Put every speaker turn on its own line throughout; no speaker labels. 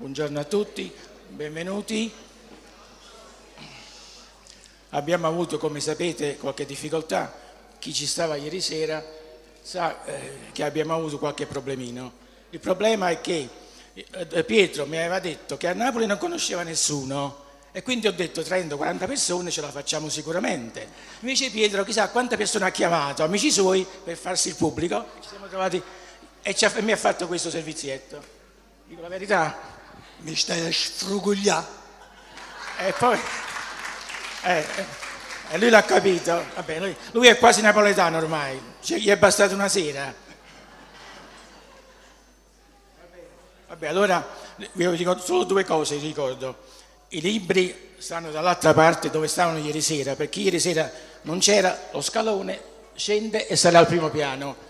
Buongiorno a tutti, benvenuti. Abbiamo avuto, come sapete, qualche difficoltà. Chi ci stava ieri sera sa eh, che abbiamo avuto qualche problemino. Il problema è che eh, Pietro mi aveva detto che a Napoli non conosceva nessuno e quindi ho detto 30-40 persone ce la facciamo sicuramente. Invece Pietro chissà quante persone ha chiamato, amici suoi, per farsi il pubblico. Ci siamo trovati e, ha, e mi ha fatto questo servizietto. Dico la verità.
Mi stai a sfrugugliare.
E poi... Eh, e lui l'ha capito. Vabbè, lui, lui, è quasi napoletano ormai. Cioè, gli è bastata una sera. Vabbè, allora vi dico solo due cose, ricordo. I libri stanno dall'altra parte dove stavano ieri sera, perché ieri sera non c'era lo scalone, scende e sarà al primo piano.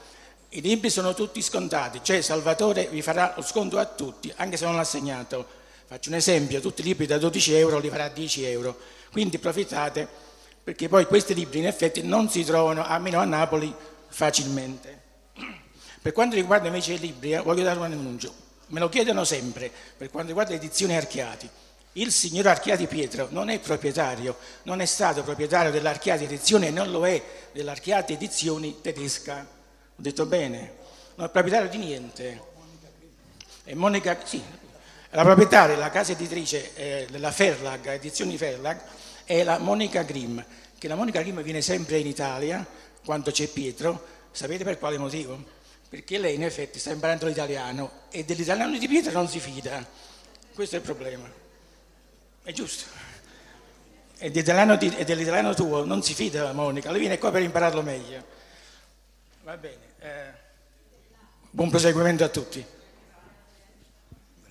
I libri sono tutti scontati, cioè Salvatore vi farà lo sconto a tutti, anche se non l'ha segnato. Faccio un esempio, tutti i libri da 12 euro li farà 10 euro, quindi approfittate perché poi questi libri in effetti non si trovano, almeno a Napoli, facilmente. Per quanto riguarda invece i libri, eh, voglio dare un annuncio, me lo chiedono sempre, per quanto riguarda le edizioni Archiati. Il signor Archiati Pietro non è proprietario, non è stato proprietario dell'Archiati Edizione e non lo è dell'Archiati Edizioni tedesca ho detto bene, non è proprietario di niente. E Monica, sì, la proprietaria della casa editrice eh, della Ferlag, edizioni Ferlag, è la Monica Grimm, che la Monica Grimm viene sempre in Italia quando c'è Pietro, sapete per quale motivo? Perché lei in effetti sta imparando l'italiano e dell'italiano di Pietro non si fida, questo è il problema, è giusto. E dell'italiano, di, e dell'italiano tuo non si fida la Monica, lei viene qua per impararlo meglio. Va bene. Eh, buon proseguimento a tutti.